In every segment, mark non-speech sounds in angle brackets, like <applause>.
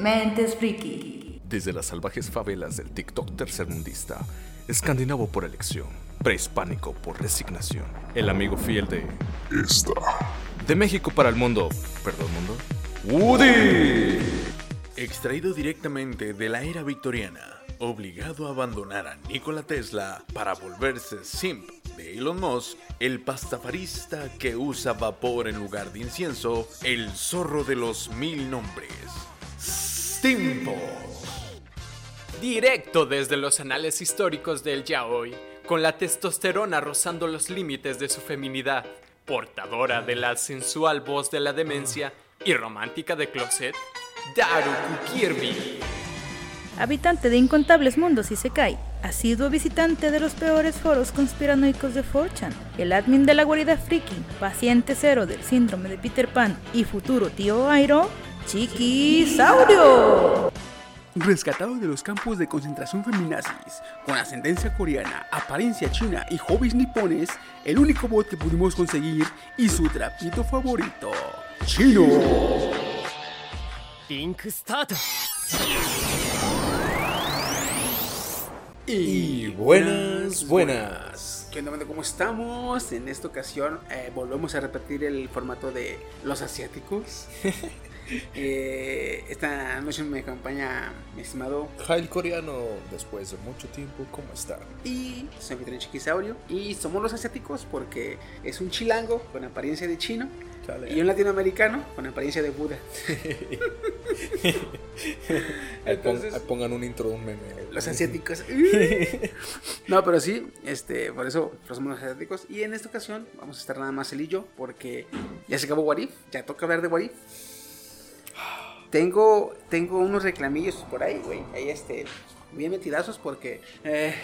Mentes Friki. Desde las salvajes favelas del TikTok tercermundista, escandinavo por elección, prehispánico por resignación, el amigo fiel de... Esta. De México para el mundo, perdón mundo, Woody. Extraído directamente de la era victoriana, obligado a abandonar a Nikola Tesla para volverse simp de Elon Musk, el pastafarista que usa vapor en lugar de incienso, el zorro de los mil nombres, Stimpo. Directo desde los anales históricos del yaoi, con la testosterona rozando los límites de su feminidad, portadora de la sensual voz de la demencia y romántica de closet, Daruku Kirby. Habitante de incontables mundos y se cae, asiduo visitante de los peores foros conspiranoicos de 4chan, el admin de la guarida friki, paciente cero del síndrome de Peter Pan y futuro tío Airo, Chiquisaurio. Rescatado de los campos de concentración feminazis, con ascendencia coreana, apariencia china y hobbies nipones, el único bot que pudimos conseguir y su trapito favorito, Chino. Y buenas, buenas. ¿Qué onda? ¿Cómo estamos? En esta ocasión eh, volvemos a repetir el formato de los asiáticos. <laughs> Eh, esta noche me acompaña mi estimado Jail coreano, después de mucho tiempo, ¿cómo está? y soy mi Chiquisaurio. Y somos los asiáticos porque es un chilango con apariencia de chino y un latinoamericano con apariencia de Buda. <laughs> Entonces- ahí pongan un intro un meme. Los asiáticos. <laughs> no, pero sí, este, por eso somos los asiáticos. Y en esta ocasión vamos a estar nada más él y yo, porque ya se acabó Warif, ya toca hablar de Warif. Tengo, tengo unos reclamillos por ahí, güey. Ahí este, bien metidazos porque. eh,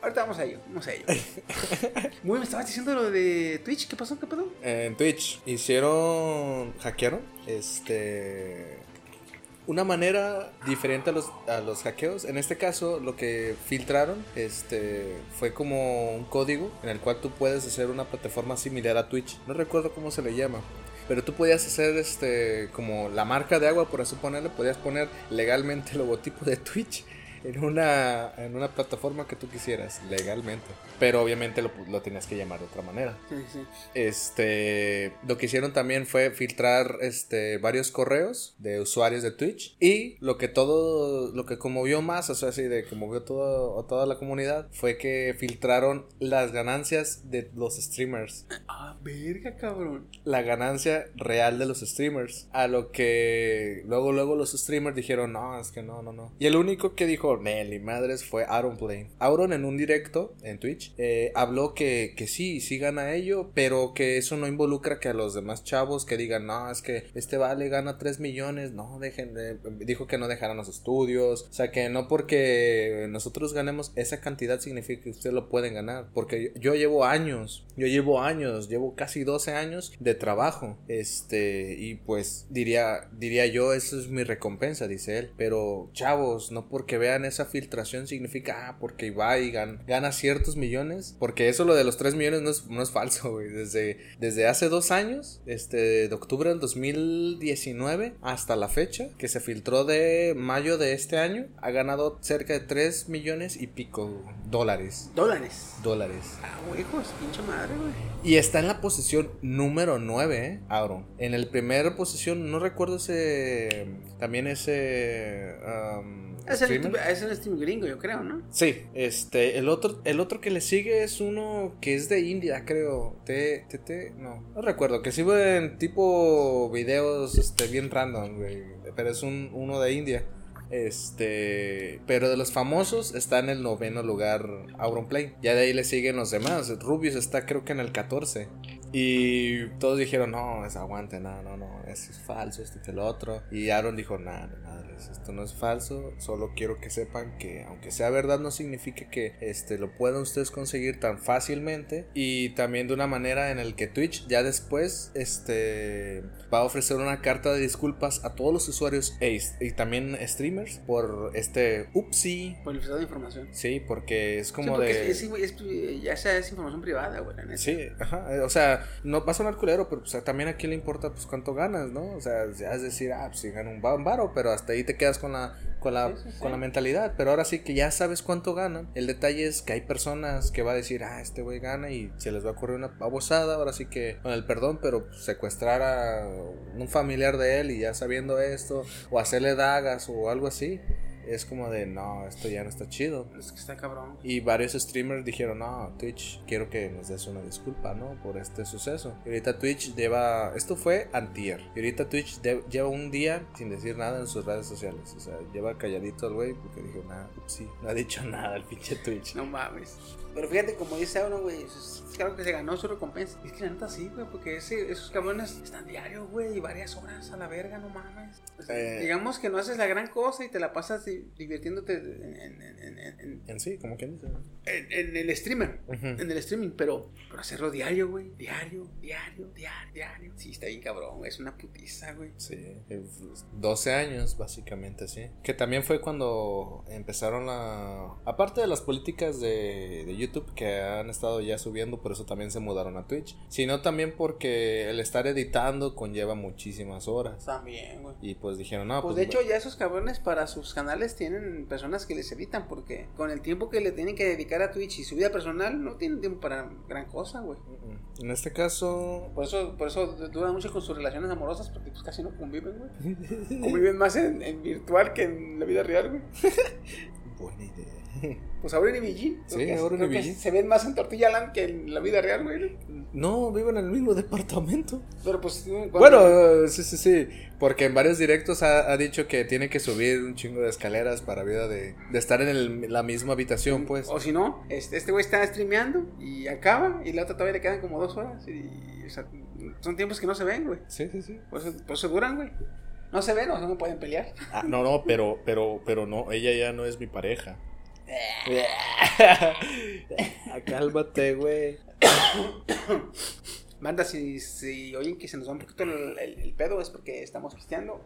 ahorita vamos a ello, vamos a ello. <laughs> Muy, me estabas diciendo lo de Twitch, ¿qué pasó? ¿Qué pasó? En Twitch hicieron, hackearon, este, una manera diferente a los, a los hackeos. En este caso, lo que filtraron, este, fue como un código en el cual tú puedes hacer una plataforma similar a Twitch. No recuerdo cómo se le llama. Pero tú podías hacer este como la marca de agua, por así ponerle, podías poner legalmente el logotipo de Twitch en una, en una plataforma que tú quisieras, legalmente. Pero obviamente lo, lo tenías que llamar de otra manera. Sí, sí. Este, lo que hicieron también fue filtrar este varios correos de usuarios de Twitch y lo que todo lo que conmovió más, o sea, así de conmovió todo a toda la comunidad fue que filtraron las ganancias de los streamers, Ah, verga, cabrón. la ganancia real de los streamers, a lo que luego luego los streamers dijeron, "No, es que no, no, no." Y el único que dijo, "Nelly, madres" fue Aaron Plane. Aaron en un directo en Twitch eh, habló que, que sí, sí gana ello, pero que eso no involucra que a los demás chavos que digan, no, es que este vale gana 3 millones, no, dejen de... Dijo que no dejaran los estudios, o sea, que no porque nosotros ganemos esa cantidad significa que ustedes lo pueden ganar, porque yo llevo años, yo llevo años, llevo casi 12 años de trabajo, este, y pues diría, diría yo, eso es mi recompensa, dice él, pero chavos, no porque vean esa filtración significa, ah, porque Ibai gan- gana ciertos millones, porque eso lo de los 3 millones no es, no es falso, <laughs> güey, desde, desde hace dos años, este, de octubre del 2019 hasta la fecha, que se filtró de mayo de este año, ha ganado cerca de 3 millones y pico dólares. Dólares. Dólares. Ah, hijos, pinche madre, güey. Y está en la posición número 9, ¿eh? Aaron. En el primer posición, no recuerdo ese. También ese. um, Es el, es el stream gringo, yo creo, ¿no? Sí, este, el otro, el otro que le sigue es uno que es de India, creo. T, T, T, no, no recuerdo, que sube en tipo videos, este, bien random, güey. Pero es un, uno de India. Este, pero de los famosos está en el noveno lugar Auronplay. Ya de ahí le siguen los demás. Rubius está creo que en el 14. Y todos dijeron, no, es aguante, no, no, no, eso es falso, esto y lo otro. Y Aaron dijo, nada, madres, esto no es falso, solo quiero que sepan que aunque sea verdad no significa que este lo puedan ustedes conseguir tan fácilmente y también de una manera en el que Twitch ya después este va a ofrecer una carta de disculpas a todos los usuarios e- y también streamers por este upsi. Por el de información. Sí, porque es Sí, como porque de es- es- es- ya esa es información privada, güey. Sí, ajá, o sea, no va a sonar culero, pero pues, también a quién le importa pues cuánto ganas, ¿no? O sea, ya es decir, ah, pues si gano un, varo, pero hasta ahí te quedas con la, con la, con la mentalidad. Pero ahora sí que ya sabes cuánto ganan. El detalle es que hay personas que va a decir, ah, este güey gana y se les va a ocurrir una babosada, ahora sí que con el perdón, pero secuestrar a un familiar de él y ya sabiendo esto, o hacerle dagas o algo así. Es como de, no, esto ya no está chido. Es que está cabrón. Y varios streamers dijeron, no, Twitch, quiero que nos des una disculpa, ¿no? Por este suceso. Y ahorita Twitch lleva, esto fue antier. Y ahorita Twitch de- lleva un día sin decir nada en sus redes sociales. O sea, lleva calladito al güey porque dijo, nada, sí, no ha dicho <laughs> nada el pinche Twitch. No mames. Pero fíjate, como dice uno, güey, es, claro que se ganó su recompensa. Es que la neta sí, güey, porque ese, esos cabrones están diario, güey, y varias horas a la verga, no mames. O sea, Eh. Digamos que no haces la gran cosa y te la pasas di- divirtiéndote en, en- en- en- sí, como quien dice. en- el streamer, Ujú. en el streaming, pero, pero hacerlo diario, güey, diario, diario, diario, diario. Sí, está bien cabrón, güey, es una putiza, güey. Sí, es 12 años básicamente, sí. Que también fue cuando empezaron la... Aparte de las políticas de, de YouTube que han estado ya subiendo, por eso también se mudaron a Twitch. Sino también porque el estar editando conlleva muchísimas horas. También, güey. Y pues dijeron, no, Pues de hecho ya esos cabrones para sus canales tienen personas que les editan porque con el tiempo que le tienen que dedicar a Twitch y su vida personal no tienen tiempo para gran cosa, güey. En este caso... Por eso, por eso duran mucho con sus relaciones amorosas porque pues casi no conviven, güey. <laughs> Conviven más en, en virtual que en la vida real, güey. Buena idea. <laughs> Pues Auron y Villín. Sí, Auron y Villín. Se ven más en Tortilla Land que en la vida real, güey. No, viven en el mismo departamento. Pero pues... Bueno, sí, sí, sí. Porque en varios directos ha, ha dicho que tiene que subir un chingo de escaleras para vida de, de estar en el- la misma habitación, pues. O si no, este este güey está streameando y acaba y la otra todavía le quedan como dos horas. Y, o sea, son tiempos que no se ven, güey. Sí, sí, sí. Eso, por eso duran, güey. No se ven o no pueden pelear. Ah, no, no, pero, pero, pero no, ella ya no es mi pareja. Ah, Cálmate, güey. Manda, si, si oyen que se nos va un poquito el, el- pedo es porque estamos pisteando.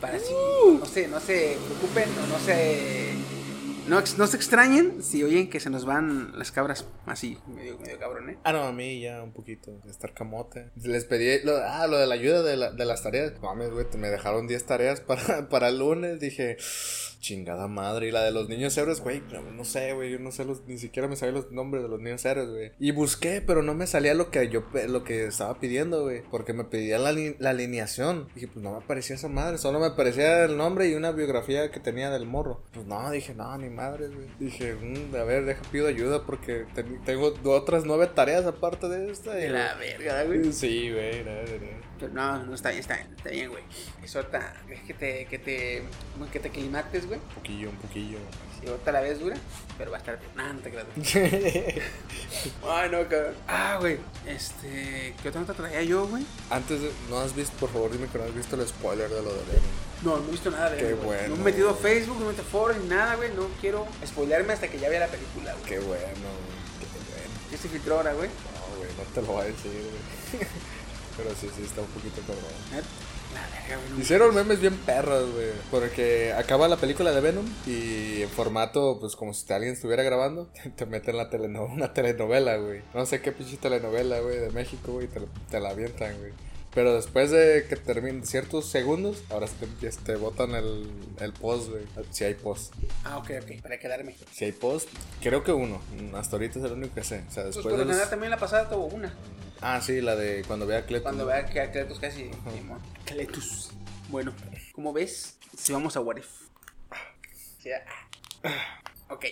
Para así, no se, no se preocupen o no se... No, no se extrañen si oyen que se nos van las cabras así, medio, medio cabrón, ¿eh? Ah, no, a mí ya un poquito, estar camote. Les pedí, lo, ah, lo de la ayuda de, la- de las tareas. Mames, güey, me dejaron 10 tareas para, <laughs> para el lunes. Dije, chingada madre. Y la de los niños héroes, güey, no, no sé, güey, yo no sé los, ni siquiera me sabía los nombres de los niños héroes, güey. Y busqué, pero no me salía lo que yo, lo que estaba pidiendo, güey. Porque me pedían la, la alineación. Dije, pues no me aparecía esa madre, solo me aparecía el nombre y una biografía que tenía del morro. Pues no, dije, no, ni madre, güey. Dije, "Mm, a ver, deja, pido ayuda porque ten- tengo otras nueve tareas aparte de esta. y- la verga, güey. Sí, güey, no, no. Pero no, no está bien, está bien, está bien, güey. Ahorita es que te, que te, que te climates, güey. Un poquillo, un poquillo. Si ahorita la ves dura, pero va a estar bien. No, no te creas. güey. <laughs> Ay, no, cabrón. Ah, güey. Este, ¿qué otra nota traía yo, güey? Antes, de- ¿no has visto, por favor, dime que no has visto el spoiler de lo de Venom? No, no he visto nada de Qué él, bueno. No me he metido a Facebook, no me he metido a foro ni nada, güey. No quiero spoilearme hasta que ya vea la película, güey. Qué bueno, güey, qué bueno. ¿Qué se filtró ahora, güey? No, güey, no te lo voy a decir, güey. <laughs> Pero sí, sí, está un poquito cabrón. Net- La verga, güey. no Hicieron memes bien perros, güey. Porque acaba la película de Venom y en formato, pues como si alguien estuviera grabando, <laughs> te meten la teleno una telenovela, güey. No sé qué pinche telenovela, güey, de México, güey, te, te la avientan, güey. Pero después de que terminen ciertos segundos, ahora te, botan el, el post, güey. Si hay post. Ah, ok, ok, para quedarme. Si hay post, creo que uno. Hasta ahorita es el único que sé. O sea, Pues después por de lo los... también la pasada tuvo una. Ah, sí, la de cuando vea a Cletus. Cuando vea que a Cletus casi. Cletus. Bueno, como ves, si vamos a What If. Sí, ah. Ok.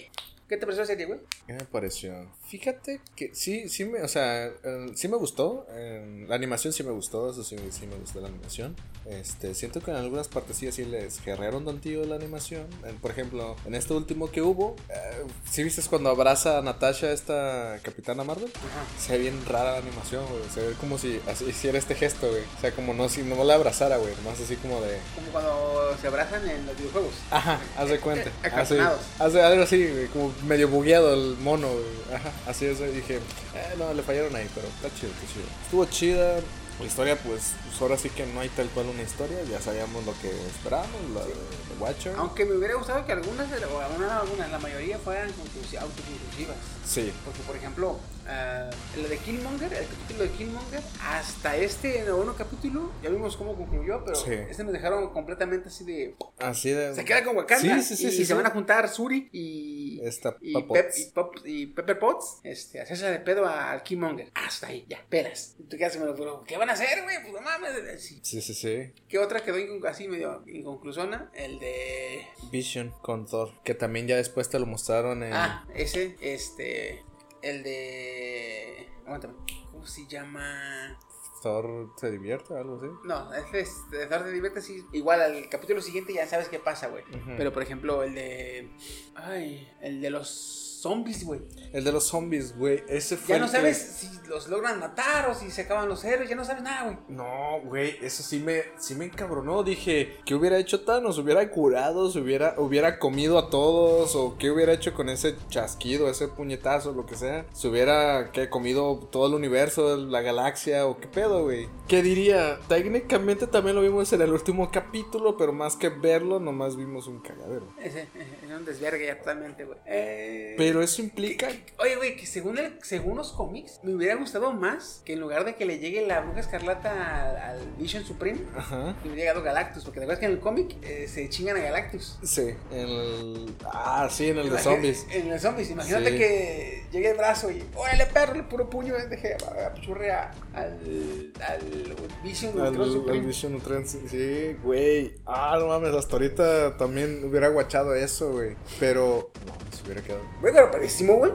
¿Qué te pareció la serie, güey? ¿Qué me pareció? Fíjate que sí, sí me, o sea, eh, sí me gustó. eh, la animación sí me gustó, eso sí, sí me gustó la animación. Este, siento que en algunas partes sí así les guerrearon tantillo la animación. Por ejemplo, en este último que hubo, eh, ¿sí viste cuando abraza a Natasha esta Capitana Marvel? Se ve bien rara la animación, güey. Se ve como si así hiciera este gesto, güey. O sea, como no si no la abrazara, güey. Más así como de. Como cuando se abrazan en los videojuegos. Ajá, haz de cuenta. Así, Acartonados. hace algo así, güey, como medio bugueado el mono, güey. Ajá, así es, güey. Dije, eh, no, le fallaron ahí, pero está chido, está chido. Estuvo chida. La historia, pues, pues, ahora sí que no hay tal cual una historia. Ya sabíamos lo que esperábamos, la de The Watcher. Aunque me hubiera gustado que algunas, de o alguna- algunas, la mayoría fueran conclusi- autoconclusivas. Sí. Porque, por ejemplo, ah, lo de Killmonger, el capítulo de Killmonger, hasta este noveno capítulo, ya vimos cómo concluyó, pero Sí. este nos dejaron completamente así de. Así de. Se queda con Wakanda. Sí, sí, sí, y sí, se van a juntar Suri y. Esta y, Pepper Pep- Potts. y, Pop- y Pepper Potts, este, hacerse de pedo al Killmonger. Hasta ahí, ya. Y pero, ¿qué van a hacer, güey? Pues no mames. Sí. Sí, sí, sí. ¿Qué otra quedó así medio inconclusona? El de. Vision con Thor. Que también ya después te lo mostraron en. Ah, ese, este. El de. Aguántame. ¿Cómo se llama? Thor se divierte o algo así. No, ese es Thor de Divierte, sí. Igual al capítulo siguiente ya sabes qué pasa, güey. Pero por ejemplo, el de. Ay, el de los zombies, güey. El de los zombies, güey. Ese fue. Ya no que- sabes si los logran matar o si se acaban los héroes, ya no sabes nada, güey. No, güey, eso sí me, sí me encabronó. Dije, ¿qué hubiera hecho Thanos? ¿Hubiera curado? ¿Se hubiera, hubiera comido a todos? ¿O qué hubiera hecho con ese chasquido, ese puñetazo, lo que sea? ¿Se hubiera ¿qué, comido todo el universo, la galaxia? ¿O qué pedo, güey? ¿Qué diría? Técnicamente también lo vimos en el último capítulo, pero más que verlo, nomás vimos un cagadero. Ese, <laughs> ese, es un desvergue ya totalmente, güey. Eh, Pero eso implica... Oye, güey, que según, el, según los cómics, me hubiera gustado más que en lugar de que le llegue la bruja escarlata al, al Vision Supreme, Ajá. le hubiera llegado Galactus. Porque te acuerdas que en el cómic eh, se chingan a Galactus. Sí, en el... Ah, sí, en el de <laughs> zombies. En el zombies. Imagínate Sí. que llegue el brazo y, órale, perro, el puro puño, deje, apachurre a- al, al Vision Al, Ultron al Supreme. Vision Ultron, sí, güey. Ah, no mames, hasta ahorita también hubiera guachado eso, güey. Pero, no, se hubiera quedado. Pero padrísimo, güey.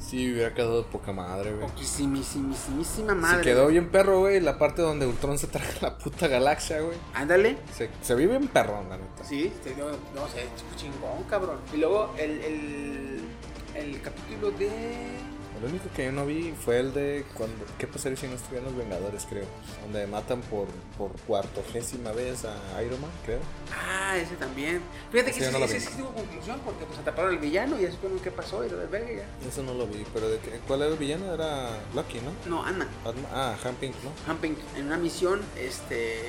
Sí, hubiera quedado de poca madre, güey. Poquísimísimísima madre. Se quedó bien perro, güey. La parte donde Ultron se traga la puta galaxia, güey. Ándale. Se, se vive bien perrón, la neta. Sí, dio- no sé, chingón, cabrón. Y luego el, el, el capítulo de. El único que yo no vi fue el de cuando. ¿Qué pasaría si no estuvieran los Vengadores, creo? Donde matan por, por cuartogésima vez a Iron Man, creo. Ah, ese también. Fíjate que Ese ese, no lo ese vi. sí tuvo conclusión porque pues atraparon al villano y ya supieron qué pasó y lo del verga ya. Eso no lo vi, pero de qué- ¿cuál era el villano? Era Lucky, ¿no? No. Batman- Ah, Han Pink, ¿no? Hamping, en una misión, este.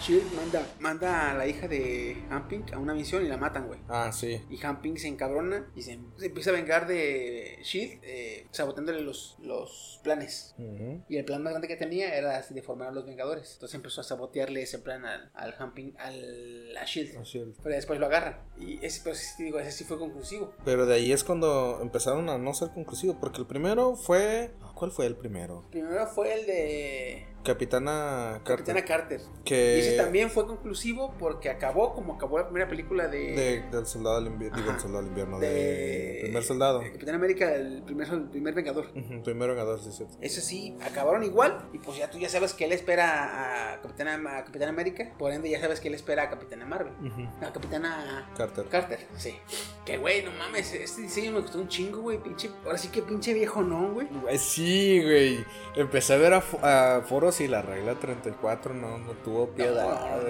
Shield manda, manda a la hija de Hamping a una misión y la matan, güey. Ah, sí. Y Hamping se encabrona y se, se empieza a vengar de Shield, eh, saboteándole los, los planes. Y el plan más grande que tenía era así de formar a los Vengadores. Entonces empezó a sabotearle ese plan al, al Hamping, al a Shield. Pero después lo agarran. Y ese, pero sí, digo, ese sí fue conclusivo. Pero de ahí es cuando empezaron a no ser conclusivos, porque el primero fue... ¿Cuál fue el primero? Primero fue el de Capitana Carter. Capitana Carter. Que... Y ese también fue conclusivo porque acabó como acabó la primera película de. de- del soldado del invierno, digo, el soldado del invierno, de- de... Primer soldado. de Capitán América, el primer, el primer Vengador. Ujú, Primero Vengador, sí, sí. Ese sí, acabaron igual. Y pues ya tú ya sabes que él espera a Capitana, a Capitán América. Por ende, ya sabes que él espera a Capitana Marvel. A Capitana Carter. Carter, sí. Que güey, no mames, este diseño me costó un chingo, güey. Pinche, ahora sí que pinche viejo no, güey. Güey, Sí, güey. Empecé a ver a, fo- a foros y la regla 34 no, no tuvo piedad,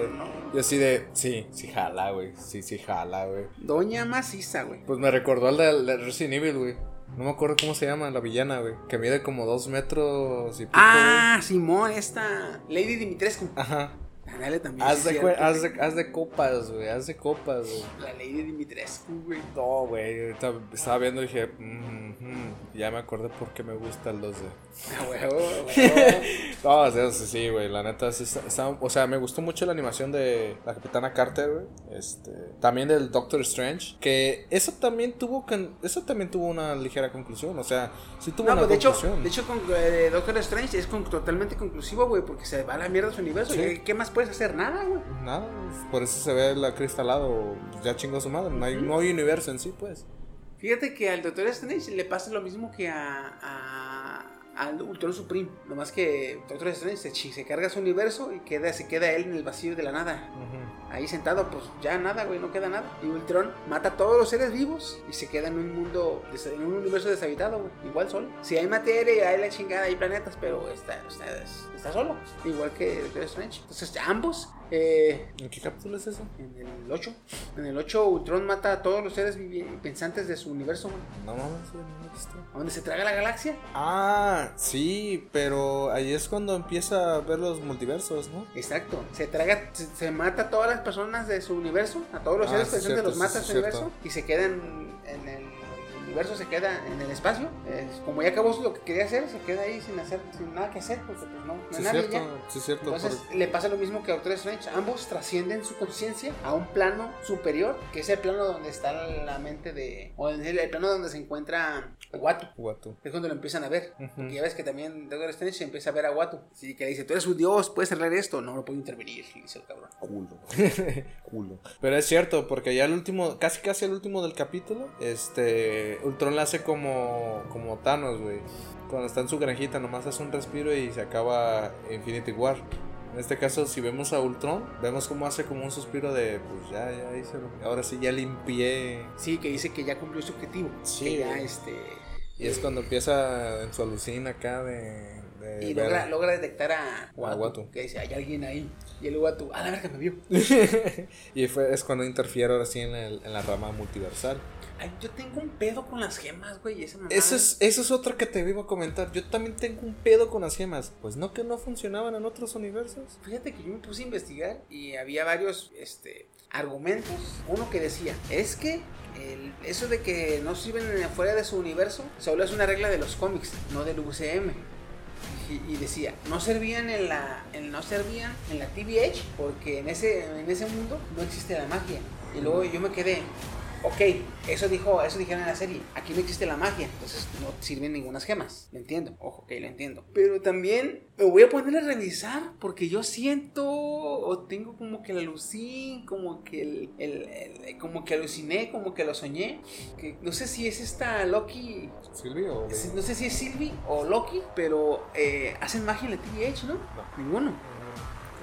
No. Yo así de, sí, sí jala, güey. Sí, sí jala, güey. Doña Maciza, güey. Pues me recordó al de, de Resident Evil, güey. No me acuerdo cómo se llama, la villana, güey. Que mide como dos metros y pico, Ah, Simón, esta Lady Dimitrescu. Ajá. Ándale también. Haz de, haz, de, haz de copas, güey. Haz de copas, güey. La Lady Dimitrescu, güey. No, güey. Estaba viendo y dije, "Mm, mm". ya me acordé por qué me gusta el 2D. A huevo, a huevo. <laughs> No, sí, güey, la neta, sí está, está- o sea, me gustó mucho la animación de la Capitana Carter, güey, este, también del Doctor Strange, que eso también tuvo, eso también tuvo una ligera conclusión, o sea, sí tuvo No, una pues de hecho, conclusión. de hecho con eh, Doctor Strange es con- totalmente conclusivo, güey, porque se va a la mierda su universo. Sí. ¿Y ¿Qué más puedes hacer? Nada, güey. Nada, por eso se ve la cristalado, ya chingó su madre, no hay, no hay universo en sí, pues. Fíjate que al Doctor Strange le pasa lo mismo que a, a- al Ultron Supreme. Nomás que Doctor Strange se, se carga su universo y queda, se queda él en el vacío de la nada. Ahí sentado, pues ya nada, güey, no queda nada. Y Ultron mata a todos los seres vivos y se queda en un mundo, en un universo deshabitado, güey. Igual solo. Si hay materia, hay la chingada, hay planetas, pero está, está, está solo. Igual que Doctor Strange. Entonces ambos Eh, ¿En qué capítulo es eso? en el 8. En el 8 Ultron mata a todos los seres pensantes de su universo, güey. No mames, no he visto. ¿A dónde se traga la galaxia? Ah, sí, pero ahí es cuando empieza a ver los multiversos, ¿no? Exacto. Se traga, se, se mata a todas las personas de su universo, a todos los Ah, seres pensantes cierto, los mata a su universo y se quedan en el universo, se queda en el espacio. Es como ya acabó lo que quería hacer, se queda ahí sin hacer, sin nada que hacer, porque pues no, no Sí, hay nadie cierto, ya. sí, cierto. Entonces por- le pasa lo mismo que a Doctor Strange. Ambos trascienden su conciencia a un plano superior, que es el plano donde está la mente de. o en el, el plano donde se encuentra Watu. Guato. Es cuando lo empiezan a ver. Ujú. Porque ya ves que también Doctor Strange se empieza a ver a Watu. Así que le dice: Tú eres un dios, puedes arreglar esto. No, no puedo intervenir. le dice el cabrón. Culo. <laughs> Culo. Pero es cierto, porque ya el último, casi casi el último del capítulo, este, Ultron le hace como, como Thanos, güey. Cuando está en su granjita, nomás hace un respiro y se acaba Infinity War. En este caso, si vemos a Ultron, vemos cómo hace como un suspiro de, pues ya, ya hice lo- Ahora sí, ya limpié. Sí, que dice que ya cumplió su objetivo. Sí. Que ya este. Y es cuando empieza en su alucina acá de... Y logra, logra detectar a Watu, Watu. Que dice: Hay alguien ahí. Y el Watu, a la verga me vio. <laughs> y fue, es cuando interfiere ahora sí en, el- en la rama multiversal. Ay, yo tengo un pedo con las gemas, güey. Esa. Eso es, eso es otra que te iba a comentar. Yo también tengo un pedo con las gemas. Pues no que no funcionaban en otros universos. Fíjate que yo me puse a investigar y había varios este, argumentos. Uno que decía, es que el- eso de que no sirven fuera de su universo solo es una regla de los cómics, no del UCM. Y, y decía, no servían en la en, no servían en la TVH porque en ese en ese mundo no existe la magia. Y luego yo me quedé, ok, eso dijo, eso dijeron en la serie, aquí no existe la magia, entonces no sirven ninguna gemas. Lo entiendo, ojo, ok, lo entiendo. Pero también me voy a poner a revisar porque yo siento o tengo como que la lucí, como que el, el- el- como que aluciné, como que lo soñé, que no sé si es esta Loki ¿Silvio? o- No sé si es Sylvie o Loki, pero eh, hacen magia en la TVH, ¿no? Ninguno.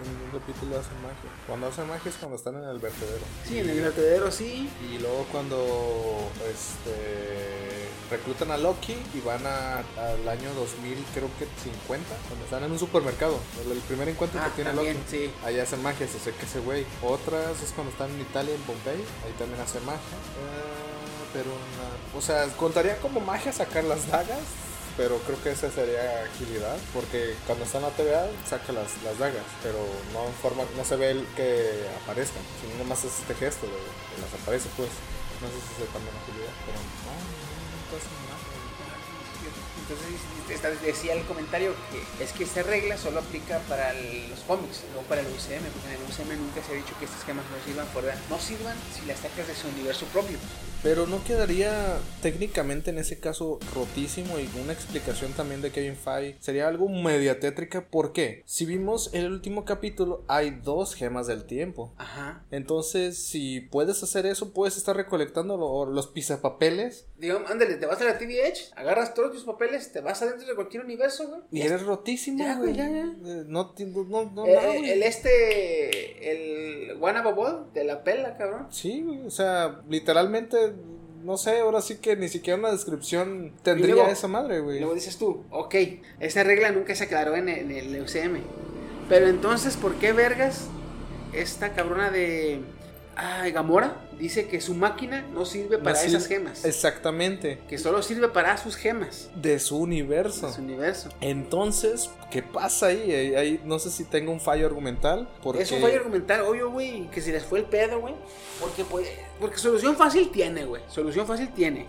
En un capítulo hacen magia. Cuando hacen magia es cuando están en el vertedero. Sí, en el vertedero sí. Y luego cuando este reclutan a Loki y van a- al año 2000, creo que 50, cuando están en un supermercado. El, primer encuentro Ah, que tiene también, Loki. sí. Ahí hacen magia, se seca ese güey. Otras es cuando están en Italia, en Bombay. Ahí también hacen magia. Eh, pero, na- o sea, contaría como magia sacar las dagas. Pero creo que esa sería agilidad. Porque cuando está en la TVA, saca las, las dagas. Pero no forma, no se ve el que aparezcan. Sino nomás es este gesto de, de las aparece, pues. No sé si se también agilidad. Pero no, no, no. Entonces decía el comentario que es que esta regla solo aplica para el- los cómics, no para el UCM, porque en el UCM nunca se ha dicho que estas gemas no sirvan fuera, no sirvan si las sacas de su universo propio. Pero no quedaría técnicamente en ese caso rotísimo y una explicación también de Kevin Feige sería algo media tétrica. ¿Por qué? Si vimos el último capítulo, hay dos gemas del tiempo. Ajá. Entonces, si puedes hacer eso, puedes estar recolectando lo- los pisapapeles Digamos, ándale, te vas a la TVH, agarras todos tus papeles, te vas adentro de cualquier universo, güey. y eres rotísimo, Ya, güey. ya, ya. No, no, no, Eh, nada, eh, güey. el este, el One Above de la pela, cabrón. Sí, güey, o sea, literalmente, no sé, ahora sí que ni siquiera una descripción tendría luego- esa madre, güey. luego dices tú, ok, esa regla nunca se aclaró en el, en el UCM. Pero entonces, ¿por qué vergas esta cabrona de ay, Gamora dice que su máquina no sirve para No esas gemas? Exactamente. Que solo sirve para sus gemas, De su universo. de su universo. Entonces, ¿qué pasa ahí? Ahí, ahí no sé si tengo un fallo argumental. Porque... Es un fallo argumental, obvio, güey, que se les fue el pedo, güey. Porque, pues, porque solución fácil tiene, güey. Solución fácil tiene.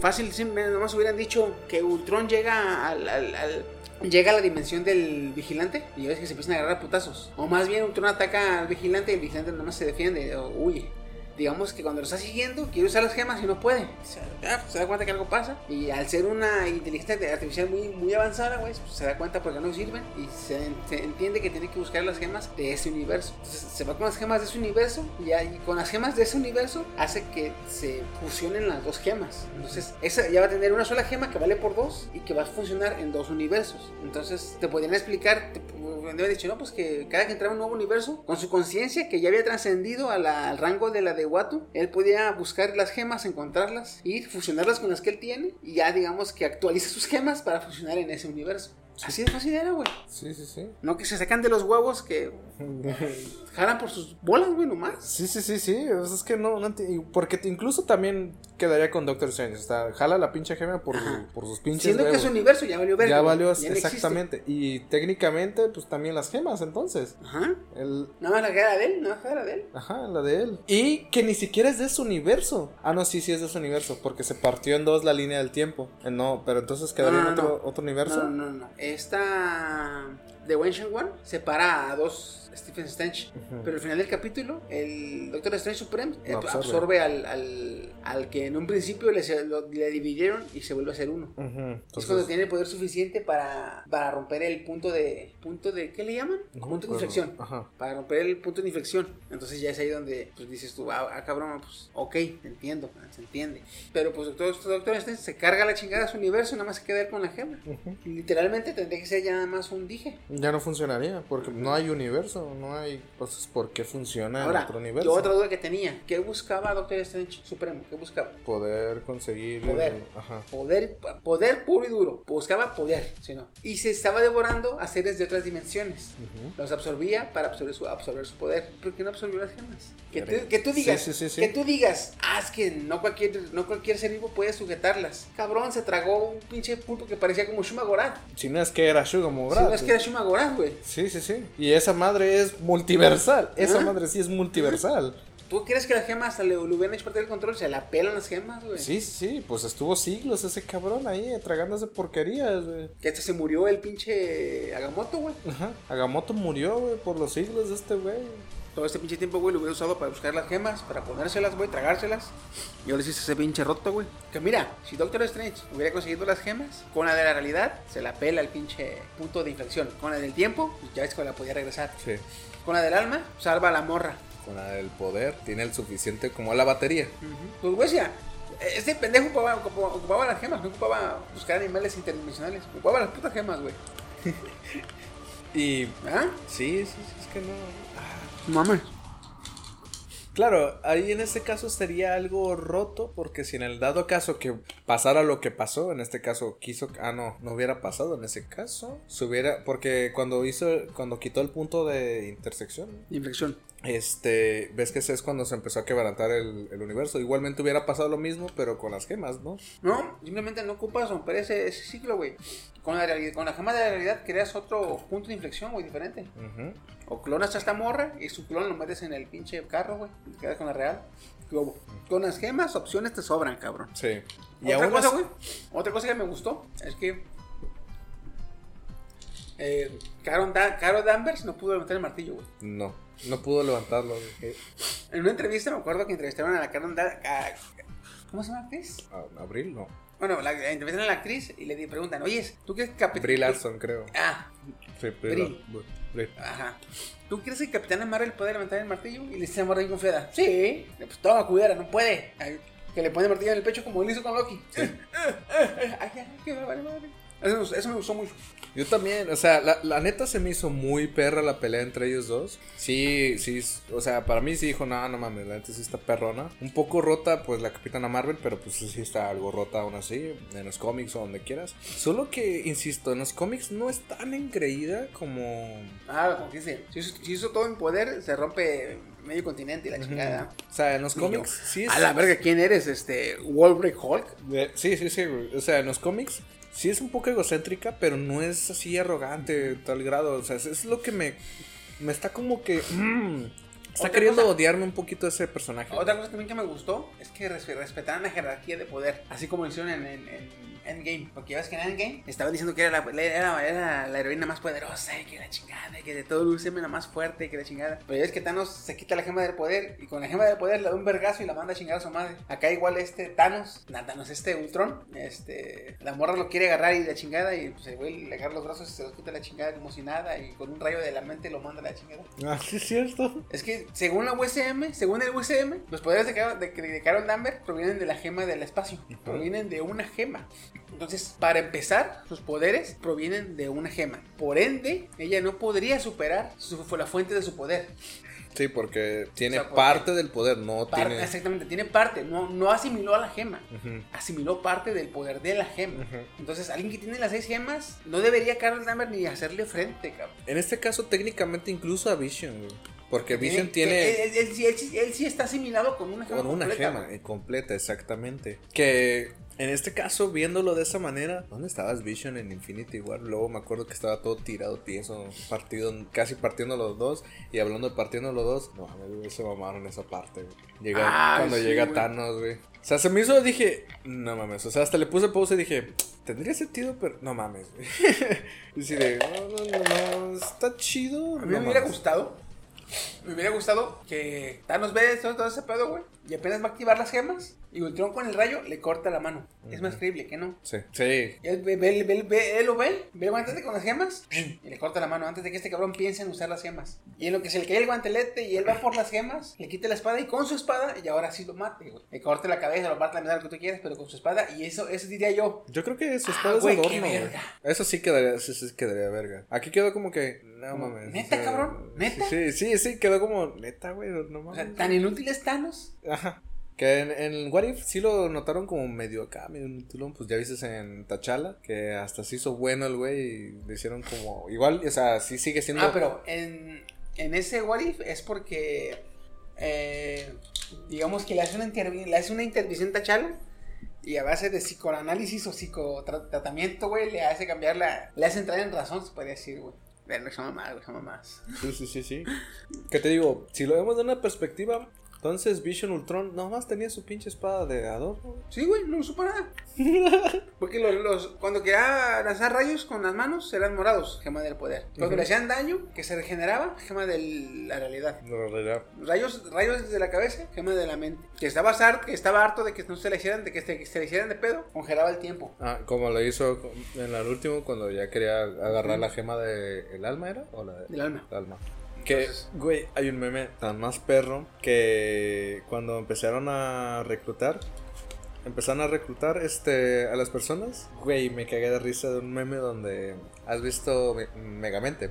Fácil, nomás hubieran dicho que Ultron llega al, al- al- llega a la dimensión del vigilante y ves que se empiezan a agarrar putazos. O más bien Ultron ataca al vigilante y el vigilante nada más se defiende o huye. Digamos que cuando lo está siguiendo, quiere usar las gemas y no puede. Se, ah, se da cuenta que algo pasa. Y al ser una inteligencia artificial muy, muy avanzada, güey, pues, se da cuenta porque no sirven. Y se, se entiende que tiene que buscar las gemas de ese universo. Entonces se va con las gemas de ese universo. Y, ahí, con las gemas de ese universo hace que se fusionen las dos gemas. Entonces esa ya va a tener una sola gema que vale por dos y que va a funcionar en dos universos. Entonces te podrían explicar, te haber dicho, no, pues que cada que entraba en un nuevo universo, con su conciencia que ya había trascendido al rango de la de Watu, él podía buscar las gemas, encontrarlas y fusionarlas con las que él tiene y ya digamos que actualiza sus gemas para funcionar en ese universo. Así de fácil era, güey. Sí, sí, sí. No que se sacan de los huevos que <laughs> jalan por sus bolas, güey, nomás. Sí, sí, sí, sí. o sea, es que no, Porque incluso también quedaría con Doctor Strange. O sea, jala la pinche gema por, su- por sus pinches. Siendo que su universo ya valió verga. Ya valió existe. exactamente. Y técnicamente, pues también las gemas, entonces. Ajá. El, Nada más la cara de él, nada más la cara de él. Ajá, la de él. Y que ni siquiera es de su universo. Ah, no, sí, sí es de su universo. Porque se partió en dos la línea del tiempo. Eh, No, pero entonces quedaría No, no, en otro, otro universo. No, no, no. Esta. The Ancient One separa a dos Stephen Strange. Pero al final del capítulo, el Doctor Strange Supreme eh, absorbe, absorbe. al, al, al que en un principio le, lo- le dividieron y se vuelve a ser uno. Ujú, es entonces- cuando tiene el poder suficiente para, para romper el punto de. punto de ¿Qué le llaman? Punto de inflexión. Ajá. Para romper el punto de inflexión. Entonces ya es ahí donde pues, dices tú, ah, ah, cabrón, pues ok, te entiendo, ah, se entiende. Pero pues Doctor, Doctor Strange se carga la chingada a su universo, nada más se queda él con la gema. Literalmente tendría que ser ya nada más un dije. Ya no funcionaría. Porque no hay universo. No hay. Entonces, ¿por qué funciona en Ahora, otro universo? yo otra duda que tenía, ¿qué buscaba Doctor Strange Supremo? ¿Qué buscaba? Poder conseguir. Poder. Ajá. Poder, poder puro y duro. Buscaba poder, si no. Y se estaba devorando a seres de otras dimensiones. Los absorbía para absorber su, absorber su poder. ¿Por qué no absorbió las gemas? Que tú, que tú digas, sí, sí, sí. que tú digas, ah, es que no cualquier, no cualquier ser vivo puede sujetarlas. Cabrón, se tragó un pinche pulpo que parecía como Shuma Gorath. Si no es que era Sugar Si no es que era Shuma Gorath, güey. Sí, sí, sí. Y esa madre es multiversal. Esa Ajá. madre sí es multiversal. ¿Tú crees que las gemas le, le hubieran hecho parte del control? Se la pelan las gemas, güey. Sí, sí, pues estuvo siglos ese cabrón ahí tragándose porquerías, güey. Que hasta se murió el pinche Agamotto, güey. Ajá. Agamotto murió, güey, por los siglos de este güey. Todo este pinche tiempo, güey, lo hubiera usado para buscar las gemas, para ponérselas, güey, tragárselas. Y ahora sí se ese pinche roto, güey. Que mira, si Doctor Strange hubiera conseguido las gemas, con la de la realidad, se la pela el pinche punto de inflexión. Con la del tiempo, pues ya es que la podía regresar. Sí. Con la del alma, salva a la morra. Con la del poder, tiene el suficiente como la batería. Pues, güey, ya, este pendejo ocupaba, ocupaba- ocupaba las gemas, no ocupaba buscar animales interdimensionales. Ocupaba las putas gemas, güey. <laughs> Y ¿Ah? sí, sí, sí, es que no. Mames. Claro, ahí en este caso sería algo roto, porque si en el dado caso que pasara lo que pasó, en este caso quiso, ah no, no hubiera pasado en ese caso, se hubiera, porque cuando hizo, cuando quitó el punto de intersección, Inflexión. Este, ves que ese es cuando se empezó a quebrantar el, el universo, igualmente hubiera pasado lo mismo, pero con las gemas, ¿no? No, simplemente no ocupas romper ese, ese ciclo, güey. Con la, realidad, con la gema de la realidad creas otro punto de inflexión, güey, diferente. O clonas a esta morra y su clon lo metes en el pinche carro, güey. Y quedas con la real. Con las gemas, opciones te sobran, cabrón. Sí. Y Otra cosa, güey. Otra cosa que me gustó es que. Eh, Da- Carol Danvers no pudo levantar el martillo, güey. No, no pudo levantarlo. güey. En una entrevista me acuerdo que entrevistaron a la Carol Da- a- ¿Cómo se llama la actriz? Abril, no. Bueno, la, la entrevistan a la actriz y le preguntan, oye, ¿tú crees que Capitán... Brie Larson, creo. Ah, Sí, Brie. Lar- Brie. ajá. ¿Tú crees que Capitán Marvel puede levantar el martillo? Y le dice a bien confiada, sí. Pues toma, cuidara, no puede. Ay, Que le pone el martillo en el pecho como él hizo con Loki. <laughs> Ay, ya, que vale madre. Eso, me- eso me gustó mucho. Yo también, o sea, la, la neta se me hizo muy perra la pelea entre ellos dos. Sí, sí, o sea, para mí sí dijo, no, no mames, la neta sí está perrona. Un poco rota, pues la Capitana Marvel, pero pues sí está algo rota aún así, en los cómics o donde quieras. Solo que, insisto, en los cómics no es tan engreída como... Ah, como que dice, si hizo, si hizo todo en poder, se rompe medio continente y la chingada. O sea, en los cómics sí es... A la verga, ¿quién eres? Este, Wolverine Hulk. Eh, Sí, sí, sí, güey. O sea, en los cómics sí es un poco egocéntrica, pero no es así arrogante, tal grado. O sea, es, es lo que me, me está como que... mm, está queriendo cosa- odiarme un poquito ese personaje. Otra cosa también que me gustó es que res- respetaran la jerarquía de poder, así como lo hicieron en, en- en Endgame. Porque ya ves que en Endgame estaban diciendo que era la, era, era la heroína más poderosa y que la chingada, y que de todo el UCM la más fuerte y que la chingada. Pero ya es que Thanos se quita la gema del poder y con la gema del poder le da un vergazo y la manda a chingar a su madre. Acá igual este Thanos, no, Thanos, este Ultron, este, la morra lo quiere agarrar y la chingada y pues el güey le agarra los brazos y se los quita la chingada como si nada y con un rayo de la mente lo manda a la chingada. Ah, sí, es cierto. Es que Según la USM, según el USM, los poderes de, Carol- de, de Carol Danvers provienen de la gema del espacio. Provienen de una gema. Entonces, para empezar, sus poderes provienen de una gema. Por ende, ella no podría superar su, la fuente de su poder. Sí, porque tiene O sea, porque- parte del poder, no Par- tiene. Exactamente, tiene parte, no, no asimiló a la gema, Ujú. asimiló parte del poder de la gema. Ujú. Entonces, alguien que tiene las seis gemas, no debería Carol Danvers ni hacerle frente, cabrón. En este caso, técnicamente, incluso a Vision, güey. Porque Vision Tiene-. Él, él- él sí- él está asimilado con una gema. Con una completa, gema eh, completa, exactamente. Que en este caso, viéndolo de esa manera, ¿dónde estabas Vision en Infinity War? Luego me acuerdo que estaba todo tirado, tieso, partido, casi partiendo los dos. Y hablando de partiendo los dos, no, mames, se mamaron esa parte, güey. Llega, Ah, cuando sí, llega güey. Thanos, güey. O sea, se me hizo, dije, no mames. O sea, hasta le puse pausa y dije, tendría sentido, pero no mames, güey. <laughs> y así de, no, no, no, no, está chido. A mí no me hubiera mames". gustado. Me hubiera gustado que Thanos ve todo, todo ese pedo, güey. Y apenas va a activar las gemas. Y Ultron con el rayo le corta la mano. Es más creíble que no. Sí, sí. Él, ve, ve- ve- ve- él lo ve, ve el guantelete con las gemas y le corta la mano antes de que este cabrón piense en usar las gemas. Y en lo que se le cae el guantelete y él va por las gemas, le quita la espada y con su espada, y ahora sí lo mate, güey. Le corte la cabeza, lo parte la mitad, lo que tú quieras, pero con su espada. Y eso, eso diría yo. Yo creo que eso Ah, está güey, qué adorno. Eso sí quedaría, sí, sí quedaría verga. Aquí quedó como que, no mames. ¿Neta, o sea, cabrón? ¿Neta? Sí, sí, sí, quedó como, neta, güey, no O mames. sea, tan inútil es Thanos. Ajá. Que en, en What If sí lo notaron como medio acá, medio inútil. Pues ya viste en Tachala, que hasta se hizo bueno el güey y le hicieron como. Igual, o sea, sí sigue siendo. Ah, pero en, en ese What If es porque, eh, digamos que le hace una, intervi- le hace una intervención T'Challa y a base de psicoanálisis o psicotratamiento, güey, le hace cambiar la, le hace entrar en razón, se podría decir, güey. Pero son güey, son más. Sí, sí, sí, sí. Que te digo, si lo vemos de una perspectiva, entonces Vision Ultron nomás tenía su pinche espada de adorno. Sí, güey, no supo nada. <laughs> Porque los, los- cuando quería lanzar rayos con las manos eran morados, gema del poder. Cuando le hacían daño, que se regeneraba, gema de la realidad. En realidad. Rayos, rayos desde la cabeza, gema de la mente. Que estaba, harto, que estaba harto de que no se le hicieran, de que se, que se le hicieran de pedo, congelaba el tiempo. Ah, como lo hizo en el último cuando ya quería agarrar la gema de el alma, ¿era? ¿O la de- Del alma. el alma. Que, güey, hay un meme tan más perro que cuando empezaron a reclutar, empezaron a reclutar este, a las personas, güey, me cagué de risa de un meme donde has visto Me- Megamente.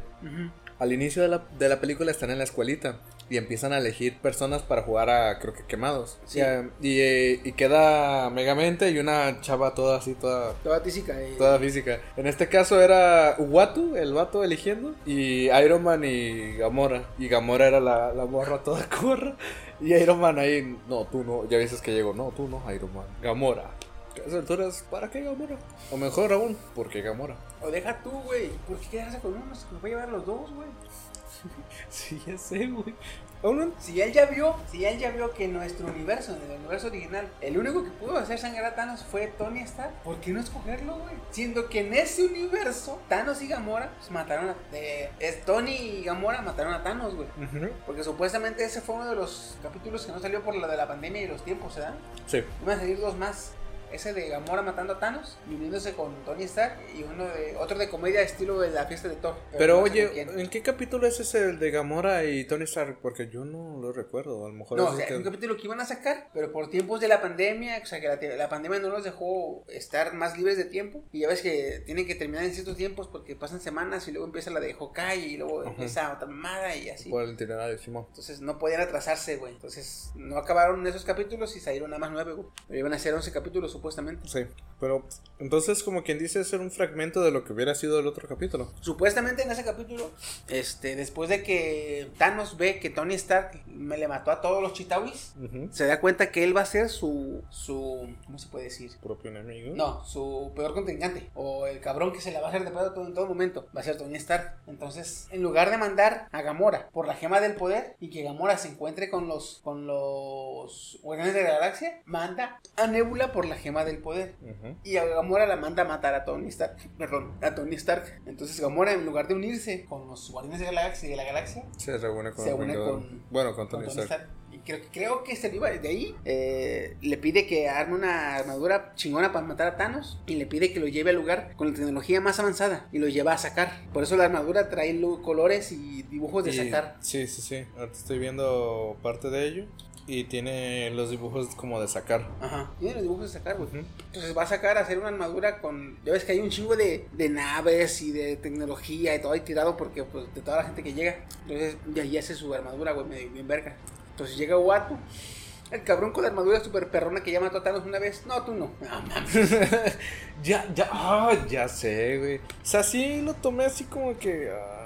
Al inicio de la, de la película están en la escuelita y empiezan a elegir personas para jugar a, creo que quemados. Sí. Y, eh, y, eh, y queda Megamente y una chava toda así, toda Toda física. Y... Toda física. En este caso era Uatu, el vato eligiendo. Y Iron Man y Gamora. Y Gamora era la, la morra toda <laughs> corra. Y Iron Man ahí, no, tú no. Ya dices que llegó, no, tú no, Iron Man. Gamora. A esas alturas, ¿para qué Gamora? O mejor aún, ¿por qué Gamora? O deja tú, güey. ¿Por qué quedarse con uno? Se nos va a llevar los dos, güey. <laughs> Sí, ya sé, güey. Si él ya vio, si él ya vio que en nuestro universo, en el universo original, el único que pudo hacer sangrar a Thanos fue Tony Stark, ¿por qué no escogerlo, güey? Siendo que en ese universo, Thanos y Gamora pues, mataron a. de- es Tony y Gamora mataron a Thanos, güey. Porque supuestamente ese fue uno de los capítulos que no salió por la de la pandemia y los tiempos, ¿verdad? Sí. Iban a salir dos más. Ese de Gamora matando a Thanos y uniéndose con Tony Stark y uno de otro de comedia estilo de la fiesta de Thor. Pero no oye. ¿en qué capítulo es ese el de Gamora y Tony Stark? Porque yo no lo recuerdo. A lo mejor No, es o sea, un capítulo que iban a sacar, pero por tiempos de la pandemia, o sea, que la, la pandemia no los dejó estar más libres de tiempo. Y ya ves que tienen que terminar en ciertos tiempos porque pasan semanas y luego empieza la de Hawkeye y luego empieza otra mamada y así. Por el itinerario, Simón. Entonces no podían atrasarse, güey. Entonces no acabaron esos capítulos y salieron nada más nueve, güey. Pero iban a ser 11 capítulos supuestamente. Sí, pero entonces como quien dice ser un fragmento de lo que hubiera sido el otro capítulo. Supuestamente en ese capítulo, este, después de que Thanos ve que Tony Stark me le mató a todos los Chitawis, Ujú. se da cuenta que él va a ser su, su, ¿cómo se puede decir? Propio enemigo. No, su peor contrincante. O el cabrón que se la va a hacer de pedo todo, en todo momento. Va a ser Tony Stark. Entonces, en lugar de mandar a Gamora por la gema del poder y que Gamora se encuentre con los con los guardianes de la galaxia, manda a Nebula por la gema del poder. Y a Gamora la manda a matar a Tony Stark. Perdón, a Tony Stark. Entonces Gamora, en lugar de unirse con los guardianes de la galaxia, de la galaxia Se reúne con, se el une Vengador. con, Bueno, con con Tony Stark. Stark. Y creo, creo que se iba de ahí. eh, le pide que arme una armadura chingona para matar a Thanos. Y le pide que lo lleve al lugar con la tecnología más avanzada. Y lo lleva a sacar. Por eso la armadura trae colores y dibujos de Y- sacar. Sí, sí, sí. Ahorita estoy viendo parte de ello. Y tiene los dibujos como de sacar. Ajá. Tiene los dibujos de sacar, güey. Entonces va a sacar a hacer una armadura con. Ya ves que hay un chingo de, de naves y de tecnología y todo ahí tirado porque, pues, de toda la gente que llega. Entonces, de ahí hace su armadura, güey, medio bien verga. Entonces llega Watu. El cabrón con la armadura super perrona que ya mató a Thanos una vez. No, tú no. No mames. <laughs> Ya, ya, ah, ya sé, güey. O sea, sí lo tomé así como que. ah,